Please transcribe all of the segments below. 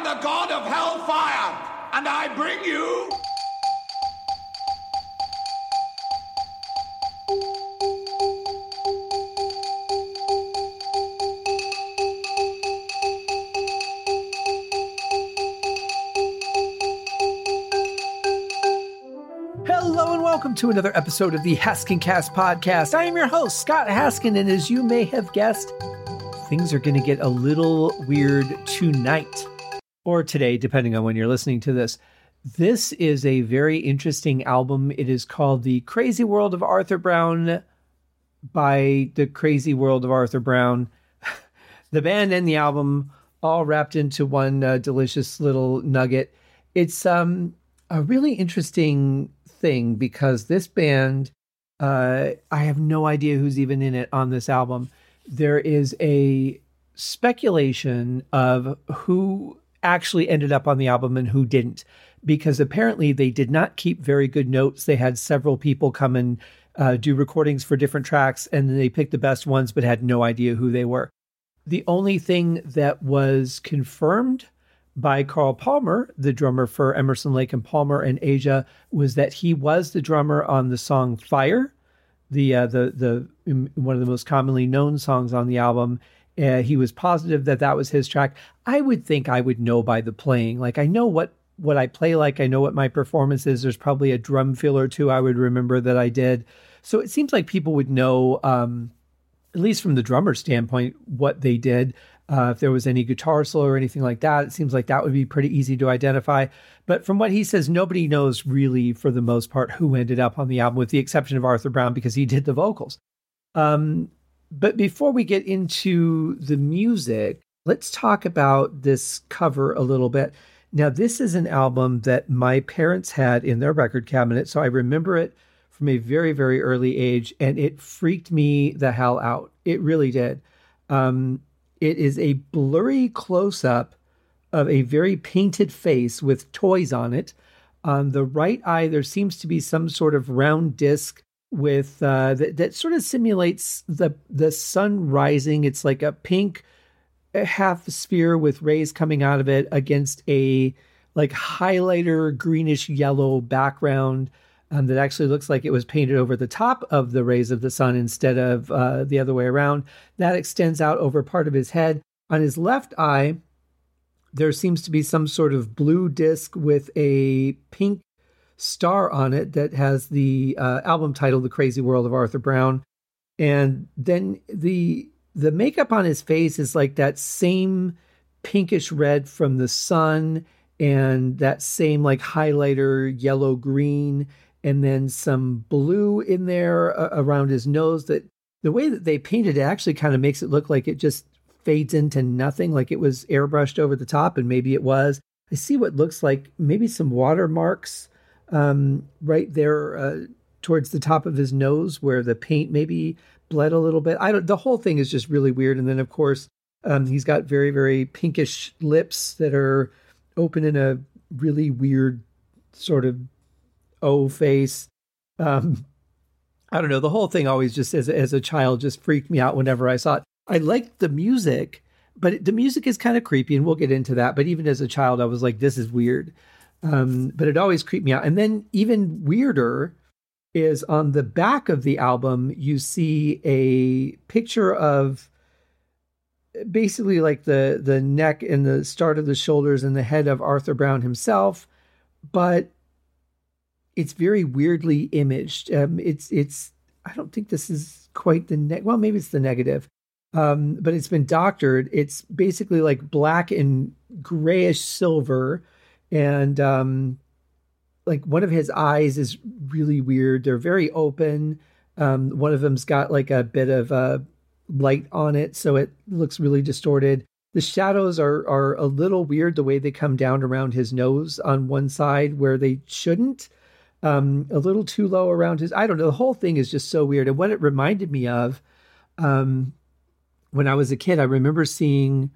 am the god of hellfire, and I bring you. Hello and welcome to another episode of the Haskin Cast podcast. I am your host, Scott Haskin, and as you may have guessed, things are going to get a little weird tonight or today, depending on when you're listening to this. This is a very interesting album. It is called The Crazy World of Arthur Brown by The Crazy World of Arthur Brown. the band and the album all wrapped into one uh, delicious little nugget. It's um, a really interesting thing because this band, uh, I have no idea who's even in it on this album. There is a speculation of who actually ended up on the album and who didn't, because apparently they did not keep very good notes. They had several people come and uh, do recordings for different tracks, and then they picked the best ones, but had no idea who they were. The only thing that was confirmed by Carl Palmer, the drummer for Emerson Lake and Palmer and Asia, was that he was the drummer on the song "Fire," the uh, the the one of the most commonly known songs on the album. Uh, he was positive that that was his track. I would think I would know by the playing. Like I know what what I play like. I know what my performance is. There's probably a drum fill or two I would remember that I did. So it seems like people would know, um, at least from the drummer standpoint, what they did. Uh, if there was any guitar solo or anything like that, it seems like that would be pretty easy to identify. But from what he says, nobody knows really, for the most part, who ended up on the album, with the exception of Arthur Brown because he did the vocals. Um, but before we get into the music, let's talk about this cover a little bit. Now, this is an album that my parents had in their record cabinet, so I remember it from a very, very early age, and it freaked me the hell out. It really did. Um, it is a blurry close up of a very painted face with toys on it. On the right eye, there seems to be some sort of round disc with uh, that, that sort of simulates the the sun rising. It's like a pink half sphere with rays coming out of it against a like highlighter greenish yellow background um, that actually looks like it was painted over the top of the rays of the sun instead of uh, the other way around. That extends out over part of his head. On his left eye, there seems to be some sort of blue disc with a pink star on it that has the uh, album title, The Crazy World of Arthur Brown. And then the the makeup on his face is like that same pinkish red from the sun and that same like highlighter yellow green and then some blue in there uh, around his nose that the way that they painted it actually kind of makes it look like it just fades into nothing like it was airbrushed over the top and maybe it was i see what looks like maybe some watermarks um, right there uh, towards the top of his nose where the paint maybe bled a little bit i don't the whole thing is just really weird and then of course um, he's got very very pinkish lips that are open in a really weird sort of O face. Um, I don't know. The whole thing always just as as a child just freaked me out whenever I saw it. I liked the music, but the music is kind of creepy, and we'll get into that. But even as a child, I was like, "This is weird," um, but it always creeped me out. And then even weirder is on the back of the album, you see a picture of basically like the the neck and the start of the shoulders and the head of Arthur Brown himself, but it's very weirdly imaged. Um, it's it's I don't think this is quite the well maybe it's the negative, um, but it's been doctored. It's basically like black and grayish silver, and um, like one of his eyes is really weird. They're very open. Um, one of them's got like a bit of uh, light on it, so it looks really distorted. The shadows are are a little weird the way they come down around his nose on one side where they shouldn't um, a little too low around his. I don't know. The whole thing is just so weird. And what it reminded me of, um, when I was a kid, I remember seeing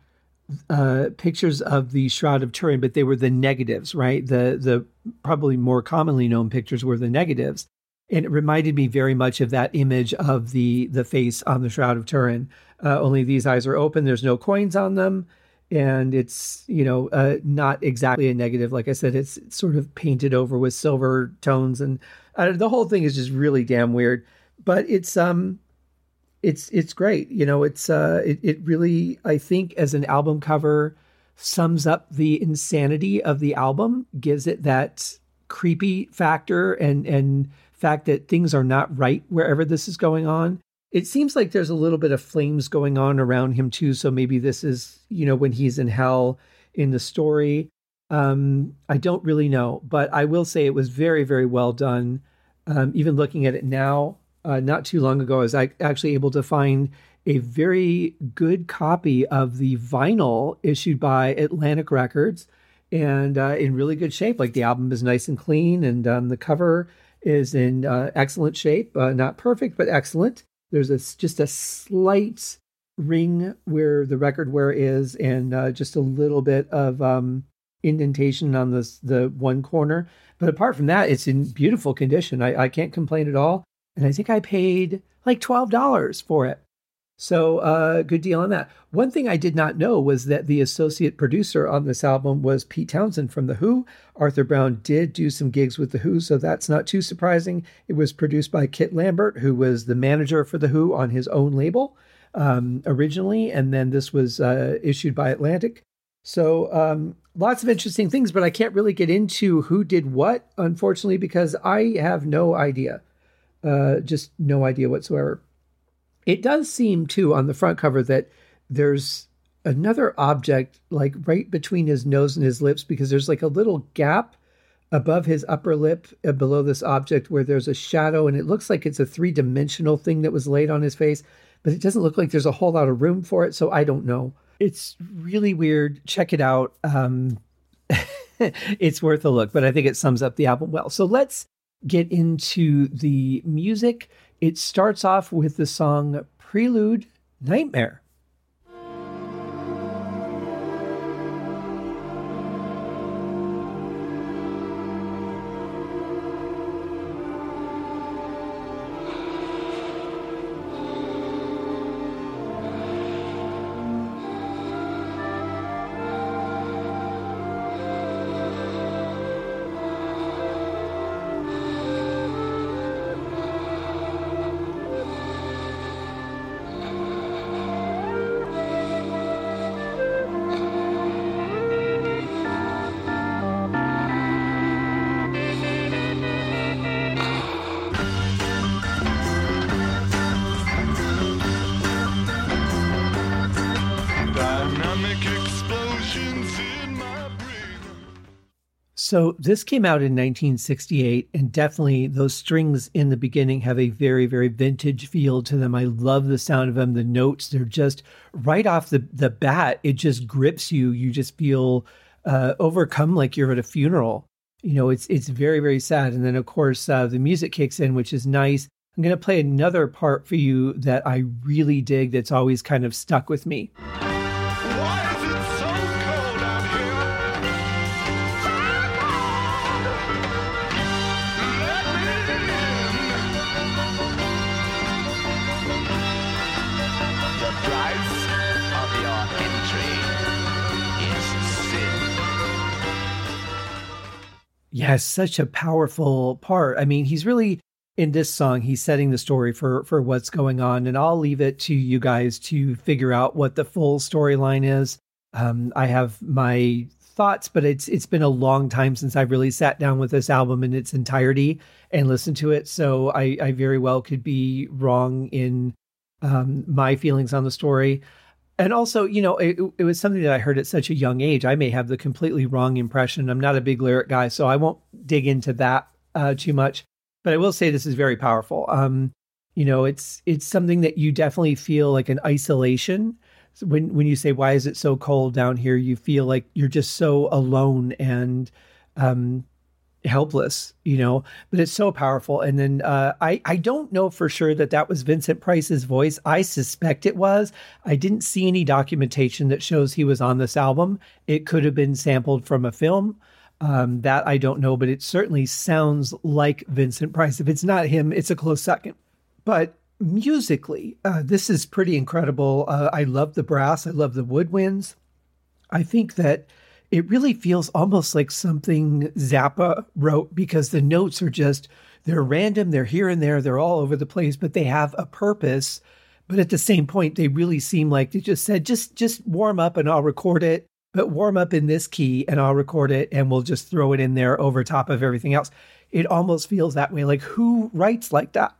uh, pictures of the Shroud of Turin, but they were the negatives, right? The the probably more commonly known pictures were the negatives, and it reminded me very much of that image of the the face on the Shroud of Turin. Uh, only these eyes are open. There's no coins on them, and it's you know uh, not exactly a negative. Like I said, it's, sort of painted over with silver tones, and uh, the whole thing is just really damn weird. But it's um, it's it's great. You know, it's uh, it, it really I think as an album cover sums up the insanity of the album, gives it that creepy factor and and fact that things are not right wherever this is going on. It seems like there's a little bit of flames going on around him too, so maybe this is, you know, when he's in hell in the story. Um, I don't really know, but I will say it was very, very well done. Um, even looking at it now, uh, not too long ago, I was actually able to find a very good copy of the vinyl issued by Atlantic Records and uh, in really good shape. Like the album is nice and clean, and um, the cover is in uh, excellent shape. Uh, not perfect, but excellent. There's a, just a slight ring where the record wear is, and uh, just a little bit of um, indentation on this the one corner. But apart from that, it's in beautiful condition. I, I can't complain at all. And I think I paid like twelve dollars for it. So, uh, good deal on that. One thing I did not know was that the associate producer on this album was Pete Townshend from The Who. Arthur Brown did do some gigs with The Who, so that's not too surprising. It was produced by Kit Lambert, who was the manager for The Who on his own label um, originally, and then this was uh, issued by Atlantic. So, um, lots of interesting things, but I can't really get into who did what, unfortunately, because I have no idea. Uh, just no idea whatsoever. It does seem too on the front cover that there's another object like right between his nose and his lips because there's like a little gap above his upper lip uh, below this object where there's a shadow and it looks like it's a three-dimensional thing that was laid on his face but it doesn't look like there's a whole lot of room for it so i don't know. It's really weird. Check it out. Um, it's worth a look but i think it sums up the album well. So let's get into the music it starts off with the song Prelude Nightmare. So this came out in 1968, and definitely those strings in the beginning have a very, very vintage feel to them. I love the sound of them. The notes, they're just right off the, the bat, it just grips you. You just feel uh, overcome like you're at a funeral. You know, it's it's very, very sad. And then of course uh, the music kicks in, which is nice. I'm to play another part for you that I really dig. That's always kind of stuck with me. Yes, such a powerful part. I mean, he's really in this song, he's setting the story for for what's going on, and I'll leave it to you guys to figure out what the full storyline is. Um, I have my thoughts, but it's it's been a long time since I've really sat down with this album in its entirety and listened to it. So I, I very well could be wrong in um, my feelings on the story and also, you know, it, it was something that I heard at such a young age. I may have the completely wrong impression. I'm not a big lyric guy, so I won't dig into that uh, too much. But I will say this is very powerful. Um, you know, it's it's something that you definitely feel like an isolation when when you say why is it so cold down here. You feel like you're just so alone and um, helpless, you know, but it's so powerful. And then uh, I I don't know for sure that that was Vincent Price's voice. I suspect it was. I didn't see any documentation that shows he was on this album. It could have been sampled from a film. Um, that I don't know, but it certainly sounds like Vincent Price. If it's not him, it's a close second. But musically, uh, this is pretty incredible. Uh, I love the brass. I love the woodwinds. I think that it really feels almost like something Zappa wrote because the notes are just they're random, they're here and there, they're all over the place, but they have a purpose. But at the same point, they really seem like they just said, just just warm up and I'll record it, but warm up in this key and I'll record it and we'll just throw it in there over top of everything else. It almost feels that way. Like who writes like that?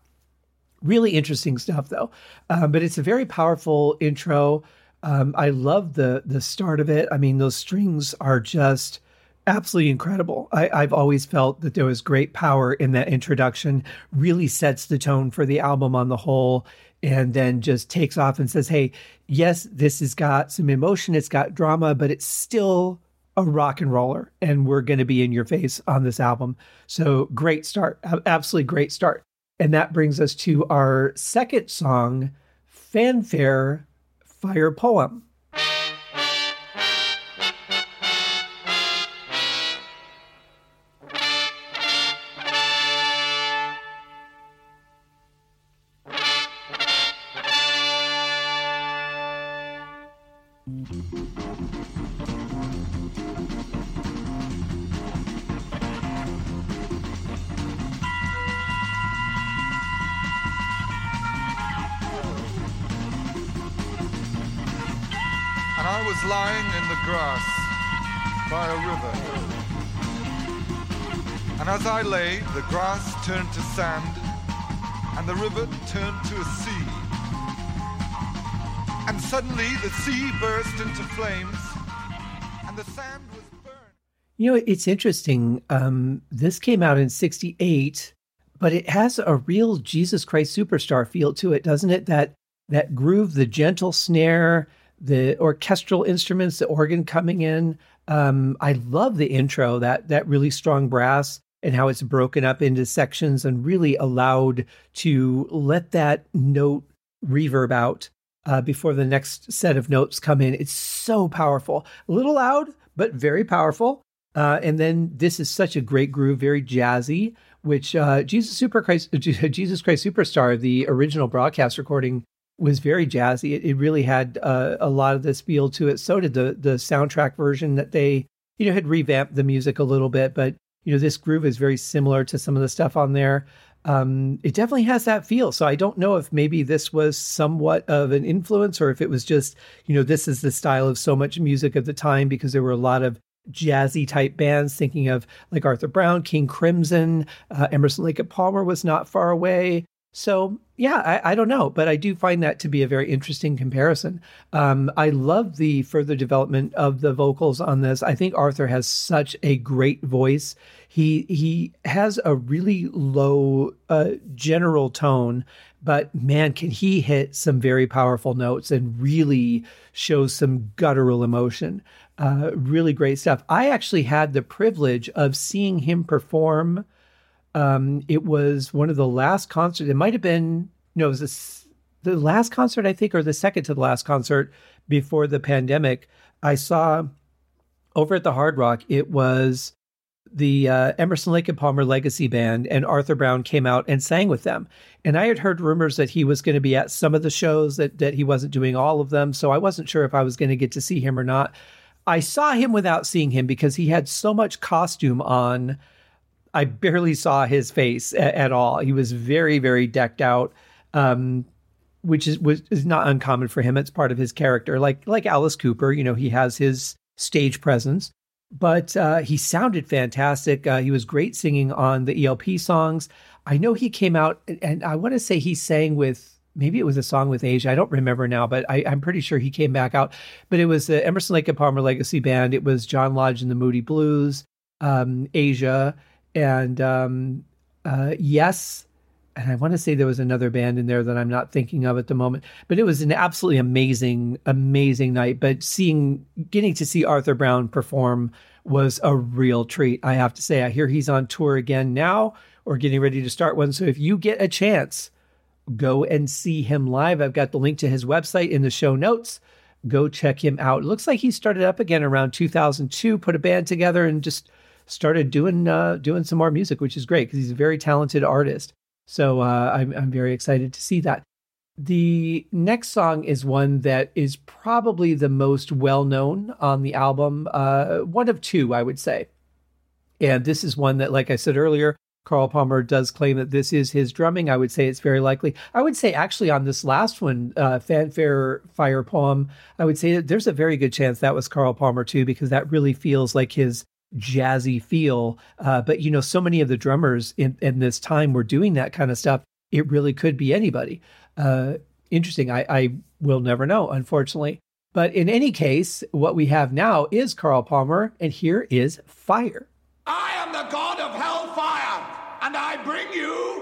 Really interesting stuff though. Um, but it's a very powerful intro. Um, I love the the start of it. I mean, those strings are just absolutely incredible. I, I've always felt that there was great power in that introduction. Really sets the tone for the album on the whole, and then just takes off and says, "Hey, yes, this has got some emotion. It's got drama, but it's still." A rock and roller, and we're going to be in your face on this album. So, great start. Absolutely great start. And that brings us to our second song, Fanfare Fire Poem. Grass turned to sand, and the river turned to a sea. And suddenly the sea burst into flames, and the sand was burned. You know, it's interesting. Um, this came out in 68, but it has a real Jesus Christ Superstar feel to it, doesn't it? That that groove, the gentle snare, the orchestral instruments, the organ coming in. Um, I love the intro, that that really strong brass and how it's broken up into sections and really allowed to let that note reverb out uh, before the next set of notes come in. It's so powerful, a little loud, but very powerful. Uh, and then this is such a great groove, very jazzy. Which uh, Jesus Super Christ, Jesus Christ Superstar, the original broadcast recording, was very jazzy. It, it really had uh, a lot of this feel to it. So did the the soundtrack version that they you know had revamped the music a little bit, but you know this groove is very similar to some of the stuff on there. Um, it definitely has that feel. So I don't know if maybe this was somewhat of an influence or if it was just you know this is the style of so much music at the time because there were a lot of jazzy type bands thinking of like Arthur Brown, King Crimson, uh, Emerson Lake and Palmer was not far away. So yeah, I, I, don't know, but I do find that to be a very interesting comparison. Um, I love the further development of the vocals on this. I think Arthur has such a great voice. He he has a really low uh, general tone, but man, can he hit some very powerful notes and really shows some guttural emotion. Uh, really great stuff. I actually had the privilege of seeing him perform um, it was one of the last concerts. It might have been no, it was this, the last concert I think, or the second to the last concert before the pandemic. I saw over at the Hard Rock. It was the uh, Emerson Lake and Palmer Legacy Band, and Arthur Brown came out and sang with them. And I had heard rumors that he was going to be at some of the shows, that that he wasn't doing all of them. So I wasn't sure if I was going to get to see him or not. I saw him without seeing him because he had so much costume on I barely saw his face a- at all. He was very, very decked out, um, which is was is not uncommon for him. It's part of his character. Like like Alice Cooper, you know, he has his stage presence, but uh, he sounded fantastic. Uh, he was great singing on the ELP songs. I know he came out, and I want to say he sang with maybe it was a song with Asia. I don't remember now, but I, am pretty sure he came back out. But it was the Emerson Lake and Palmer Legacy Band. It was John Lodge and the Moody Blues, um, Asia, and um, uh, yes, and I want to say there was another band in there that I'm not thinking of at the moment, but it was an absolutely amazing, amazing night. But seeing, getting to see Arthur Brown perform was a real treat. I have to say, I hear he's on tour again now or getting ready to start one. So if you get a chance, go and see him live. I've got the link to his website in the show notes. Go check him out. It looks like he started up again around 2002, put a band together and just started doing uh, doing some more music, which is great because he's a very talented artist. So uh, I'm I'm very excited to see that. The next song is one that is probably the most well known on the album, uh, one of two, I would say. And this is one that, like I said earlier, Carl Palmer does claim that this is his drumming. I would say it's very likely. I would say actually on this last one, uh, Fanfare Fire Poem, I would say that there's a very good chance that was Carl Palmer too, because that really feels like his jazzy feel. Uh, but you know, so many of the drummers in, in this time were doing that kind of stuff. It really could be anybody. Uh, interesting. I, I will never know, unfortunately. But in any case, what we have now is Carl Palmer, and here is Fire. I am the god of hellfire, and I bring you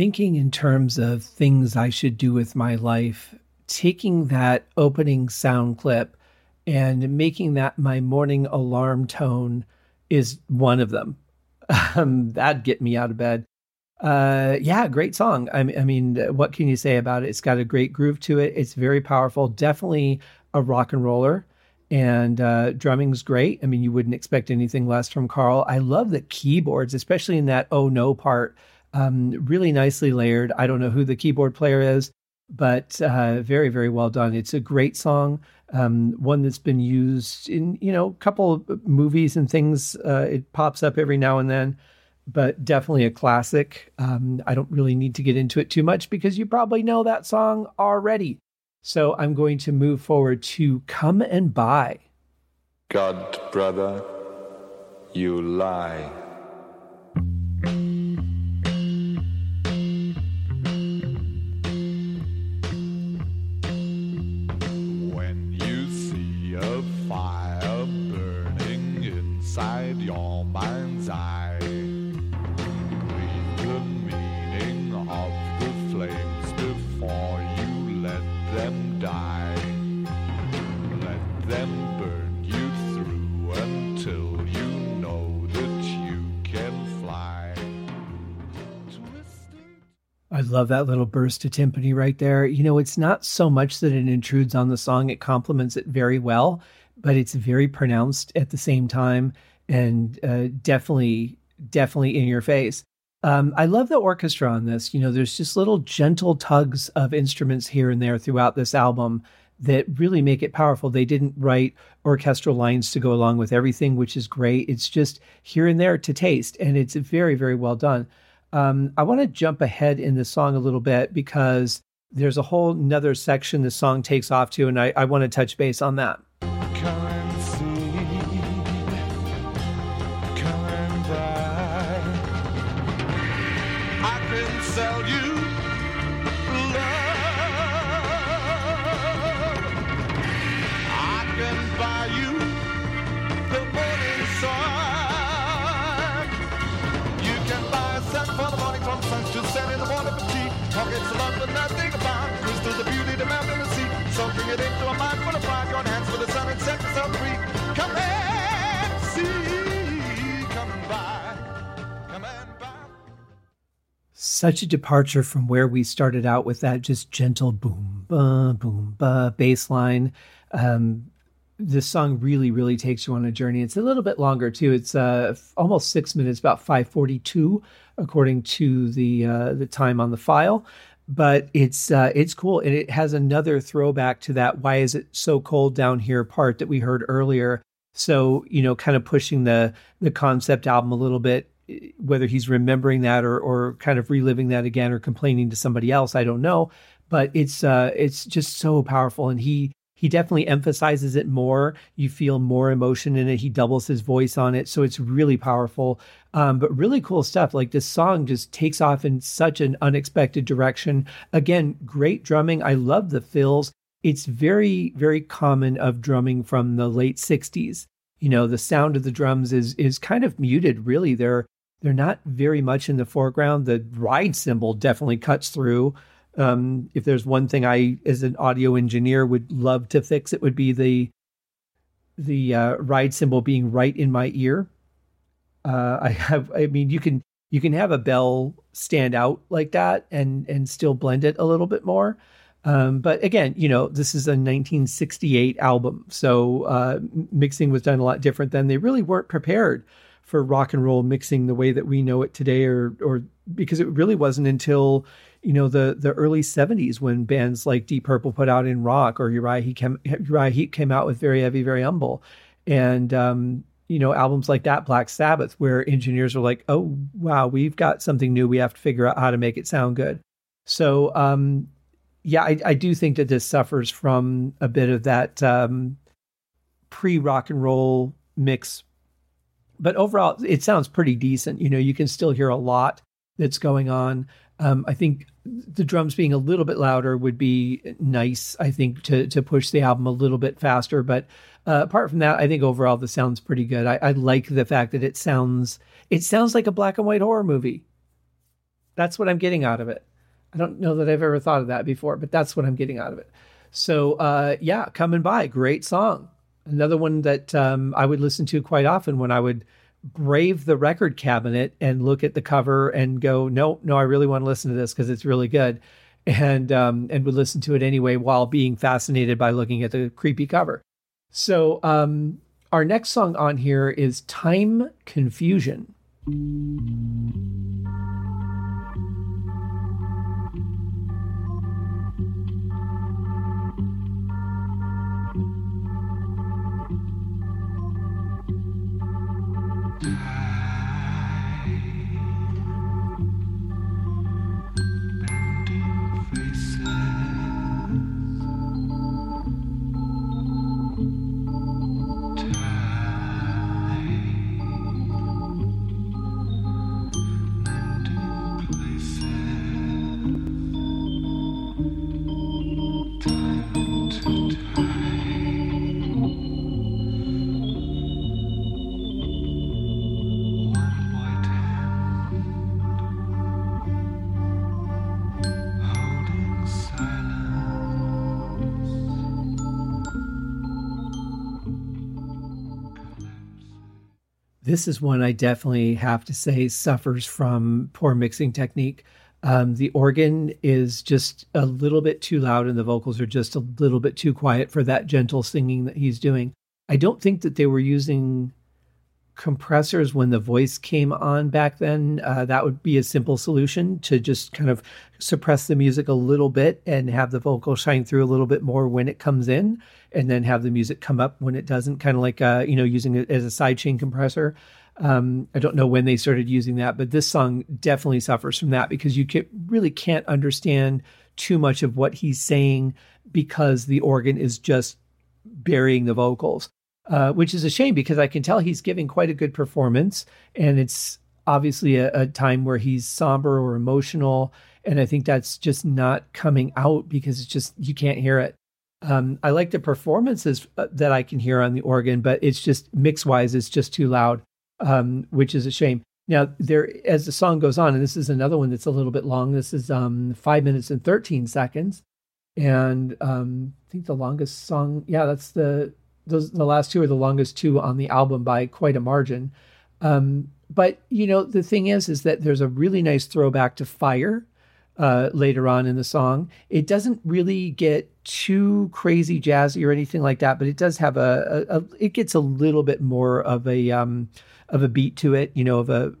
thinking in terms of things I should do with my life, taking that opening sound clip and making that my morning alarm tone is one of them. Um, that'd get me out of bed. Uh, yeah, great song. I, I mean, what can you say about it? It's got a great groove to it. It's very powerful. Definitely a rock and roller. And uh, drumming's great. I mean, you wouldn't expect anything less from Carl. I love the keyboards, especially in that oh no part um, really nicely layered. I don't know who the keyboard player is, but uh, very, very well done. It's a great song, um, one that's been used in you know a couple of movies and things. Uh, it pops up every now and then, but definitely a classic. Um, I don't really need to get into it too much because you probably know that song already. So I'm going to move forward to "Come and Buy." God, brother, you lie. Inside your mind's eye, read the meaning of the flames before you let them die. Let them burn you through until you know that you can fly. I love that little burst of timpani right there. You know, it's not so much that it intrudes on the song, it complements it very well, but it's very pronounced at the same time and uh, definitely, definitely in your face. Um, I love the orchestra on this. You know, there's just little gentle tugs of instruments here and there throughout this album that really make it powerful. They didn't write orchestral lines to go along with everything, which is great. It's just here and there to taste, and it's very, very well done. Um, I want to jump ahead in the song a little bit because there's a whole nother section the song takes off to, and I, I want to touch base on that. Nothing beauty, the sea. It into a mind full of pride. Your hands for the sun and set yourself free. Come and see, come and buy, come and buy. Such a departure from where we started out with that just gentle boom, ba, boom, ba bass line. Um, this song really, really takes you on a journey. It's a little bit longer too. It's uh, almost six minutes, about five forty-two, according to the uh, the time on the file. But it's uh, it's cool, and it has another throwback to that "Why is it so cold down here?" part that we heard earlier. So you know, kind of pushing the the concept album a little bit. Whether he's remembering that or or kind of reliving that again or complaining to somebody else, I don't know. But it's uh, it's just so powerful, and he he definitely emphasizes it more. You feel more emotion in it. He doubles his voice on it. So it's really powerful. Um, but really cool stuff. Like this song just takes off in such an unexpected direction. Again, great drumming. I love the fills. It's very, very common of drumming from the late 60s. You know, the sound of the drums is is kind of muted, really. They're they're not very much in the foreground. The ride cymbal definitely cuts through. Um, if there's one thing I, as an audio engineer, would love to fix, it would be the the uh, ride cymbal being right in my ear. Uh, I have, I mean, you can you can have a bell stand out like that and and still blend it a little bit more. Um, but again, you know, this is a 1968 album, so uh, mixing was done a lot different then. They really weren't prepared for rock and roll mixing the way that we know it today, or or because it really wasn't until you know the the early 70s when bands like Deep Purple put out in rock or Uriah Heep came, Uriah Heep came out with Very Heavy, Very Humble, and um, you know albums like that, Black Sabbath, where engineers are like, oh wow, we've got something new, we have to figure out how to make it sound good. So um, yeah, I, I do think that this suffers from a bit of that um, pre rock and roll mix, but overall it sounds pretty decent. You know, you can still hear a lot that's going on. Um, I think the drums being a little bit louder would be nice. I think to to push the album a little bit faster. But uh, apart from that, I think overall the sound's pretty good. I, I like the fact that it sounds it sounds like a black and white horror movie. That's what I'm getting out of it. I don't know that I've ever thought of that before, but that's what I'm getting out of it. So uh, yeah, and buy. great song. Another one that um, I would listen to quite often when I would brave the record cabinet and look at the cover and go, no, no, I really want to listen to this because it's really good, and um, and would listen to it anyway while being fascinated by looking at the creepy cover. So um, our next song on here is "Time Confusion." Mm-hmm. This is one I definitely have to say suffers from poor mixing technique. Um, the organ is just a little bit too loud, and the vocals are just a little bit too quiet for that gentle singing that he's doing. I don't think that they were using compressors when the voice came on back then. Uh, that would be a simple solution to just kind of suppress the music a little bit and have the vocal shine through a little bit more when it comes in, and then have the music come up when it doesn't, kind of like uh, you know using it as a sidechain compressor. Um, I don't know when they started using that, but this song definitely suffers from that because you can, really can't understand too much of what he's saying because the organ is just burying the vocals uh, which is a shame because I can tell he's giving quite a good performance, and it's obviously a, a, time where he's somber or emotional, and I think that's just not coming out because it's just you can't hear it. Um, I like the performances uh, that I can hear on the organ, but it's just mix wise, it's just too loud, um, which is a shame. Now, there, as the song goes on, and this is another one that's a little bit long. This is um, five minutes and thirteen seconds, and um, I think the longest song, yeah, that's the those the last two are the longest two on the album by quite a margin. Um, but you know, the thing is, is that there's a really nice throwback to Fire uh, later on in the song. It doesn't really get too crazy jazzy or anything like that, but it does have a, a, a it gets a little bit more of a um, of a beat to it. You know, of a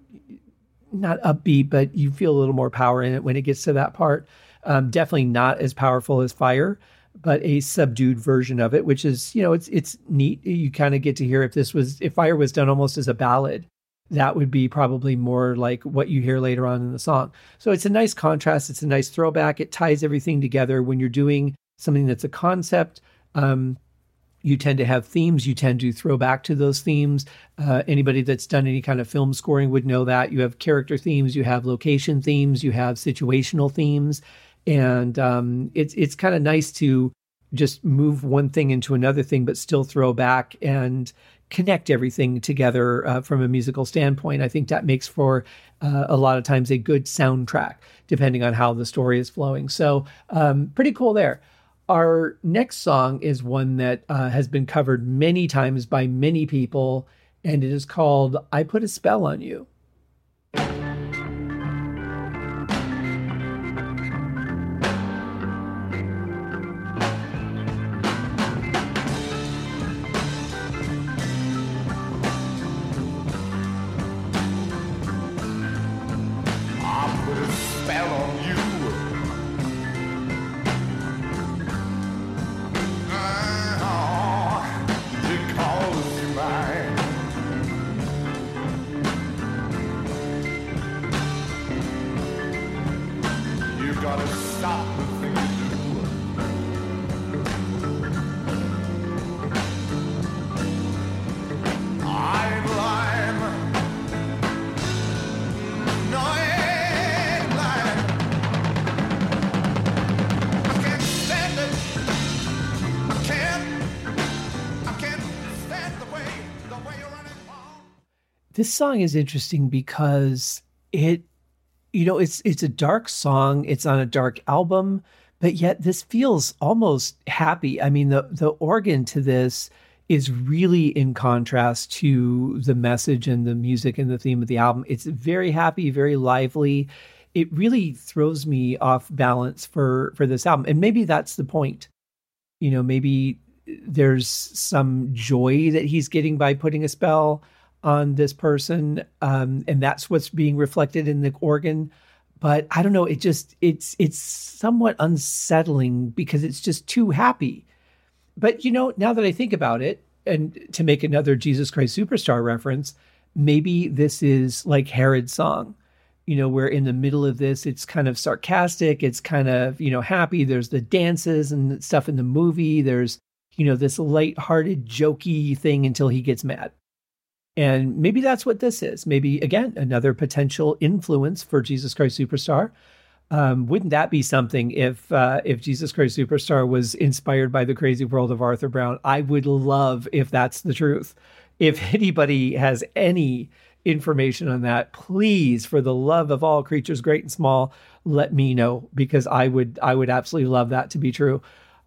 not upbeat, but you feel a little more power in it when it gets to that part. Um, definitely not as powerful as Fire, but a subdued version of it, which is, you know, it's it's neat. You kind of get to hear if this was if Fire was done almost as a ballad, that would be probably more like what you hear later on in the song. So it's a nice contrast, it's a nice throwback. It ties everything together when you're doing something that's a concept Um, you tend to have themes. You tend to throw back to those themes. Uh, anybody that's done any kind of film scoring would know that. You have character themes, you have location themes, you have situational themes, and um, it's it's kind of nice to just move one thing into another thing, but still throw back and connect everything together uh, from a musical standpoint. I think that makes for uh, a lot of times a good soundtrack, depending on how the story is flowing. So, um, pretty cool there. Our next song is one that uh, has been covered many times by many people, and it is called I Put a Spell on You. This song is interesting because it you know it's it's a dark song it's on a dark album but yet this feels almost happy. I mean the the organ to this is really in contrast to the message and the music and the theme of the album. It's very happy very lively. It really throws me off balance for for this album. And maybe that's the point. You know maybe there's some joy that he's getting by putting a spell on this person um, and that's what's being reflected in the organ. But i don't know it just it's it's somewhat unsettling because it's just too happy. But you know now that i think about it and to make another jesus christ superstar reference maybe this is like herod's song you know where in the middle of this it's kind of sarcastic it's kind of you know happy there's the dances and stuff in the movie there's you know this light-hearted jokey thing until he gets mad and maybe that's what this is. Maybe, again, another potential influence for Jesus Christ Superstar. Um, wouldn't that be something if uh, if Jesus Christ Superstar was inspired by the crazy world of Arthur Brown? I would love if that's the truth. If anybody has any information on that, please, for the love of all creatures, great and small, let me know because I would I would absolutely love that to be true.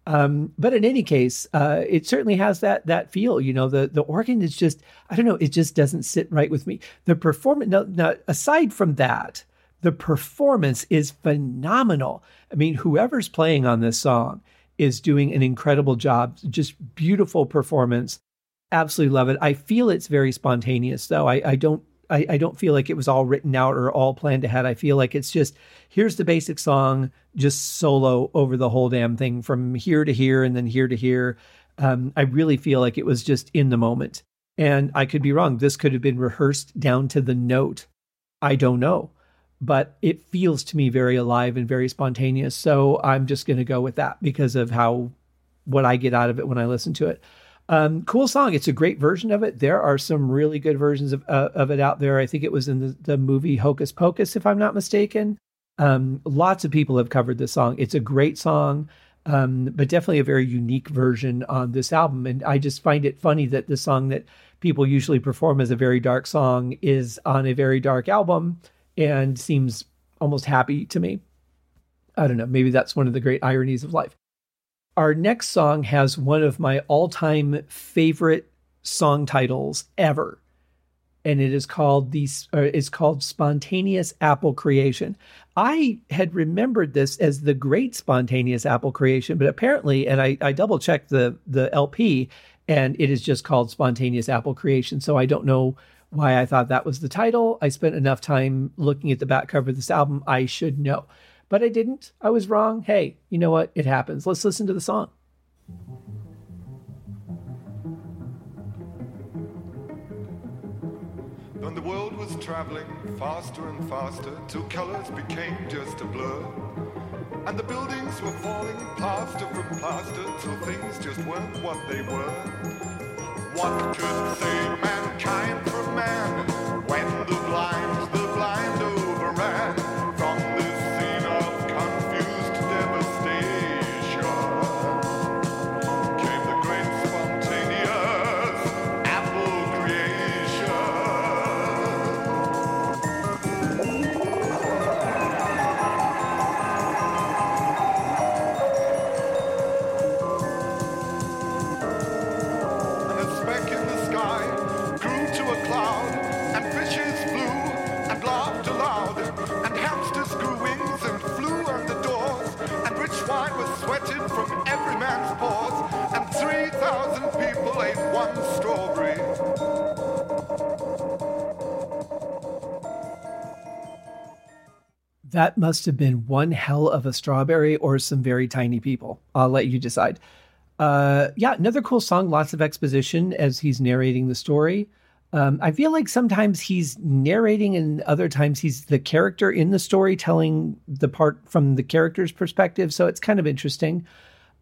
Um, but in any case, uh, it certainly has that that feel. You know, the the organ is just I don't know, it just doesn't sit right with me. The performance, no, no, aside from that, the performance is phenomenal. I mean, whoever's playing on this song is doing an incredible job. Just beautiful performance. Absolutely love it. I feel it's very spontaneous, though. I, I don't I, I don't feel like it was all written out or all planned ahead. I feel like it's just here's the basic song, just solo over the whole damn thing from here to here and then here to here. Um, I really feel like it was just in the moment. And I could be wrong. This could have been rehearsed down to the note. I don't know. But it feels to me very alive and very spontaneous. So I'm just going to go with that because of how what I get out of it when I listen to it. Um, cool song. It's a great version of it. There are some really good versions of uh, of it out there. I think it was in the, the movie Hocus Pocus, if I'm not mistaken. Um, lots of people have covered this song. It's a great song, um, but definitely a very unique version on this album. And I just find it funny that the song that people usually perform as a very dark song is on a very dark album and seems almost happy to me. I don't know. Maybe that's one of the great ironies of life. Our next song has one of my all time favorite song titles ever. And it is called the uh, is called Spontaneous Apple Creation. I had remembered this as the Great Spontaneous Apple Creation, but apparently, and I, I double checked the the LP, and it is just called Spontaneous Apple Creation. So I don't know why I thought that was the title. I spent enough time looking at the back cover of this album. I should know but I didn't. I was wrong. Hey, you know what? It happens. Let's listen to the song. When the world was traveling faster and faster till colors became just a blur. And the buildings were falling plaster from plaster till things just weren't what they were. What could save mankind from man when the blind, the That must have been one hell of a strawberry or some very tiny people. I'll let you decide. Uh, yeah, another cool song, lots of exposition as he's narrating the story. Um, I feel like sometimes he's narrating and other times he's the character in the story telling the part from the character's perspective. So it's kind of interesting.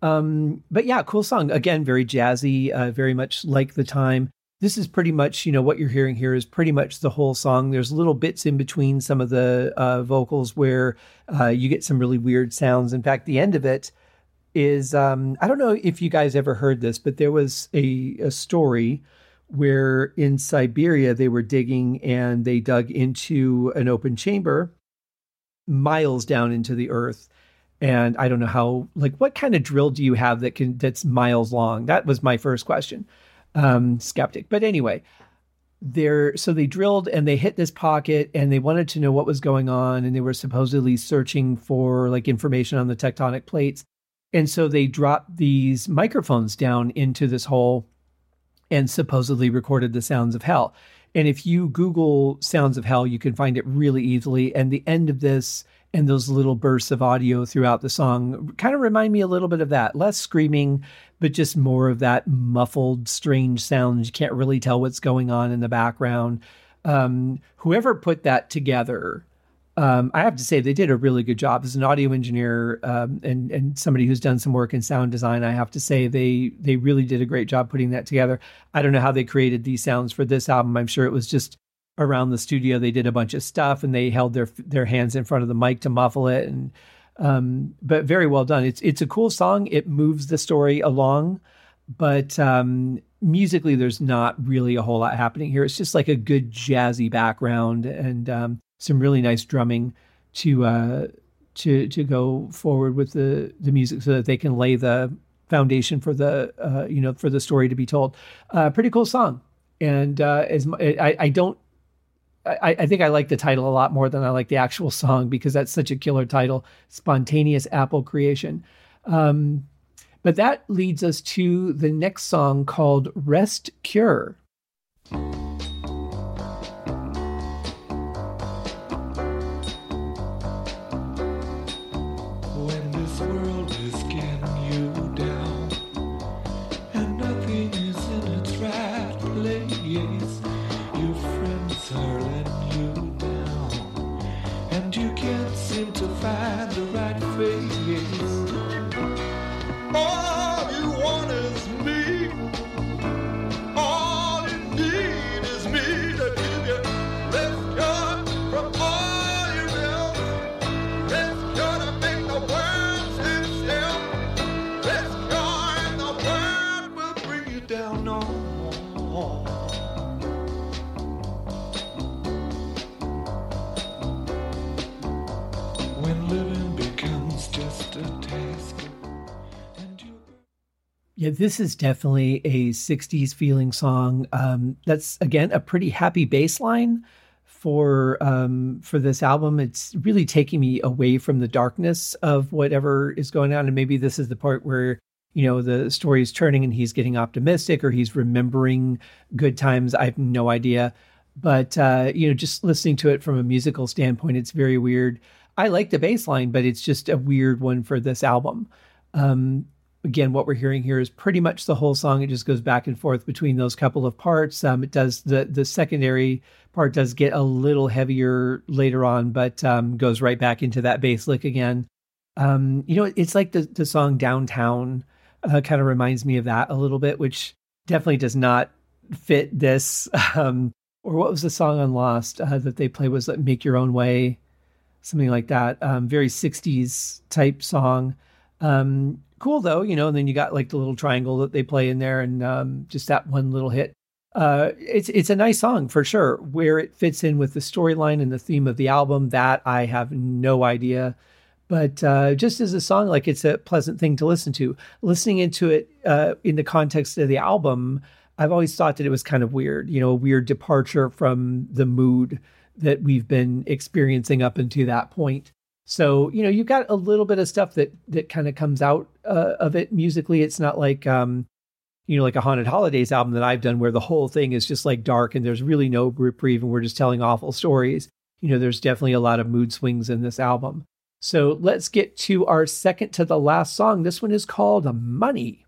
Um, but yeah, cool song. Again, very jazzy, uh, very much like the time. This is pretty much, you know, what you're hearing here is pretty much the whole song. There's little bits in between some of the uh, vocals where uh, you get some really weird sounds. In fact, the end of it is um, I don't know if you guys ever heard this, but there was a, a story where in Siberia they were digging and they dug into an open chamber miles down into the earth and i don't know how like what kind of drill do you have that can that's miles long that was my first question um skeptic but anyway there so they drilled and they hit this pocket and they wanted to know what was going on and they were supposedly searching for like information on the tectonic plates and so they dropped these microphones down into this hole and supposedly recorded the sounds of hell. And if you Google sounds of hell, you can find it really easily. And the end of this and those little bursts of audio throughout the song kind of remind me a little bit of that. Less screaming, but just more of that muffled, strange sound. You can't really tell what's going on in the background. Um, whoever put that together, um, I have to say they did a really good job as an audio engineer um, and and somebody who's done some work in sound design. I have to say they they really did a great job putting that together. I don't know how they created these sounds for this album. I'm sure it was just around the studio. They did a bunch of stuff and they held their their hands in front of the mic to muffle it. And um, but very well done. It's it's a cool song. It moves the story along, but um, musically there's not really a whole lot happening here. It's just like a good jazzy background and um, some really nice drumming to uh, to to go forward with the the music so that they can lay the foundation for the uh, you know for the story to be told. Uh, pretty cool song, and uh, as I, I don't. I, I think I like the title a lot more than I like the actual song because that's such a killer title, "Spontaneous Apple Creation." Um, but that leads us to the next song called "Rest Cure." Yeah, this is definitely a 60s feeling song. Um, that's again a pretty happy bass line for um, for this album. It's really taking me away from the darkness of whatever is going on. And maybe this is the part where, you know, the story is turning and he's getting optimistic or he's remembering good times. I have no idea. But uh, you know, just listening to it from a musical standpoint, it's very weird. I like the bass line, but it's just a weird one for this album. Um, again, what we're hearing here is pretty much the whole song. It just goes back and forth between those couple of parts. Um, it does the the secondary part does get a little heavier later on, but um, goes right back into that bass lick again. Um, you know, it's like the the song Downtown uh, kind of reminds me of that a little bit, which definitely does not fit this. Um, or what was the song on Lost uh, that they play was like Make Your Own Way, something like that. Um, very 60s type song. Um, cool though, you know, and then you got like the little triangle that they play in there and um, just that one little hit. Uh, it's it's a nice song for sure. Where it fits in with the storyline and the theme of the album, that I have no idea. But uh, just as a song, like it's a pleasant thing to listen to. Listening into it uh, in the context of the album, I've always thought that it was kind of weird, you know, a weird departure from the mood that we've been experiencing up until that point. So, you know, you've got a little bit of stuff that that kind of comes out uh, of it musically. It's not like um, you know, like a Haunted Holidays album that I've done where the whole thing is just like dark and there's really no reprieve and we're just telling awful stories. You know, there's definitely a lot of mood swings in this album. So let's get to our second to the last song. This one is called Money.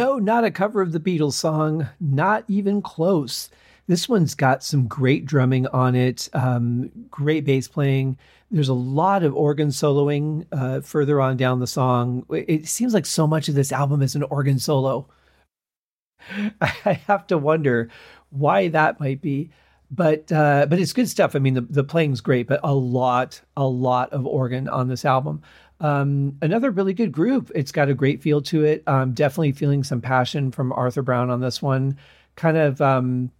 No, not a cover of the Beatles song. Not even close. This one's got some great drumming on it, um, great bass playing. There's a lot of organ soloing uh, further on down the song. It seems like so much of this album is an organ solo. I have to wonder why that might be, but uh, but it's good stuff. I mean, the the playing's great, but a lot a lot of organ on this album. Um, another really good group. It's got a great feel to it. Um, definitely feeling some passion from Arthur Brown on this one. Kind of um,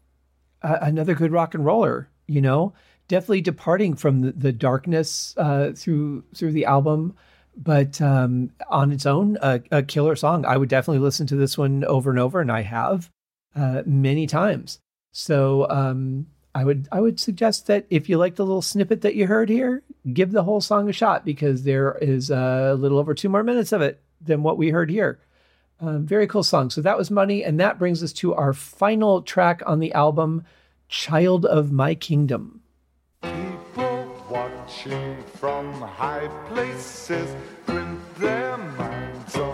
a- another good rock and roller. You know, definitely departing from the, the darkness uh, through through the album, but um, on its own, a, a killer song. I would definitely listen to this one over and over, and I have uh, many times. So um, I would I would suggest that if you like the little snippet that you heard here, give the whole song a shot because there is a little over two more minutes of it than what we heard here. Um, very cool song. So that was Money, and that brings us to our final track on the album, Child of My Kingdom. People watching from high places print their minds on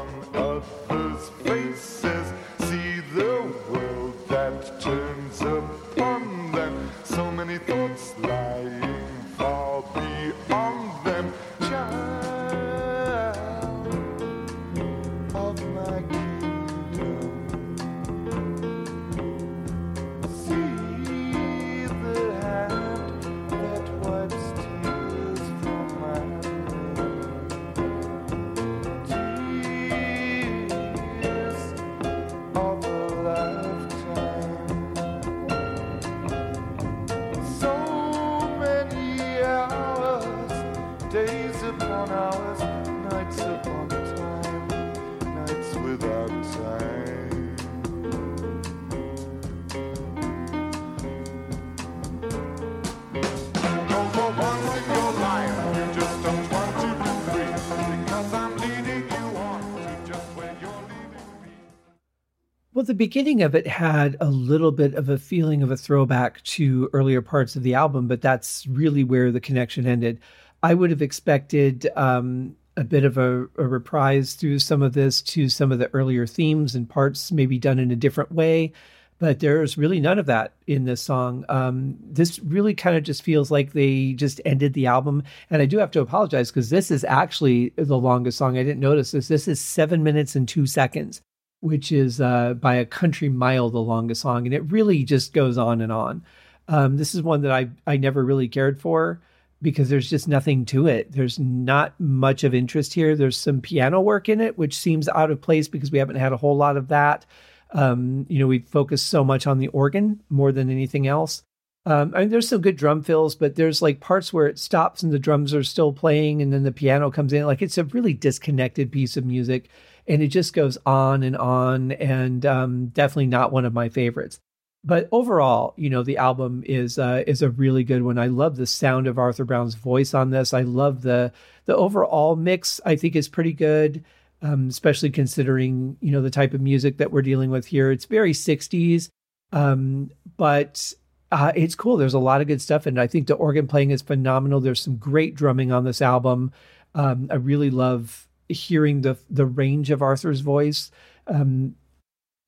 Well, the beginning of it had a little bit of a feeling of a throwback to earlier parts of the album, but that's really where the connection ended. I would have expected um, a bit of a, a reprise through some of this to some of the earlier themes and parts, maybe done in a different way. But there's really none of that in this song. Um, this really kind of just feels like they just ended the album. And I do have to apologize because this is actually the longest song. I didn't notice this. This is seven minutes and two seconds which is uh, by a country mile the longest song, and it really just goes on and on. Um, this is one that I I never really cared for, because there's just nothing to it. There's not much of interest here. There's some piano work in it, which seems out of place because we haven't had a whole lot of that. Um, you know, we focus so much on the organ more than anything else. Um, I mean, there's some good drum fills, but there's like parts where it stops and the drums are still playing, and then the piano comes in. Like it's a really disconnected piece of music, and it just goes on and on, and um, definitely not one of my favorites but overall, you know, the album is uh, is a really good one. I love the sound of Arthur Brown's voice on this. I love the the overall mix. I think is pretty good, um, especially considering you know the type of music that we're dealing with here. It's very '60s, um, but uh, it's cool. There's a lot of good stuff, and I think the organ playing is phenomenal. There's some great drumming on this album. Um, I really love hearing the the range of Arthur's voice. Um,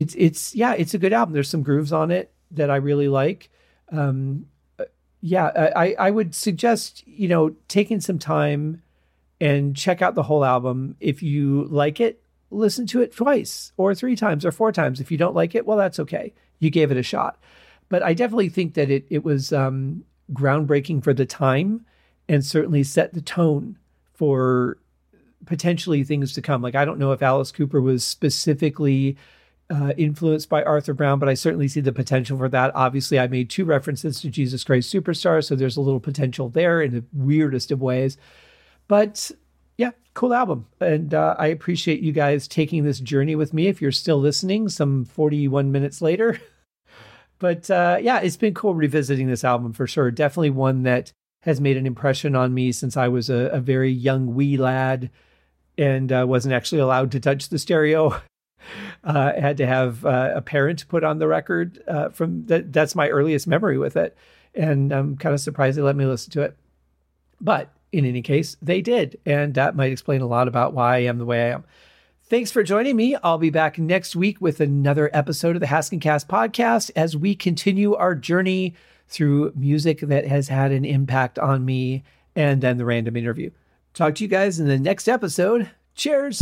it's it's yeah, it's a good album. There's some grooves on it that I really like. Um, uh, yeah, I I would suggest you know taking some time and check out the whole album. If you like it, listen to it twice or three times or four times. If you don't like it, well, that's okay. You gave it a shot. But I definitely think that it it was um, groundbreaking for the time and certainly set the tone for potentially things to come. Like I don't know if Alice Cooper was specifically uh, influenced by Arthur Brown, but I certainly see the potential for that. Obviously, I made two references to Jesus Christ Superstar, so there's a little potential there in the weirdest of ways. But yeah, cool album. And uh, I appreciate you guys taking this journey with me. If you're still listening, some 41 minutes later. but uh, yeah, it's been cool revisiting this album for sure. Definitely one that has made an impression on me since I was a, a very young wee lad and uh, wasn't actually allowed to touch the stereo uh, had to have uh, a parent put on the record uh, from that. That's my earliest memory with it, and I'm kind of surprised they let me listen to it. But in any case, they did, and that might explain a lot about why I am the way I am. Thanks for joining me. I'll be back next week with another episode of the Haskincast podcast as we continue our journey through music that has had an impact on me and then the random interview. Talk to you guys in the next episode. Cheers.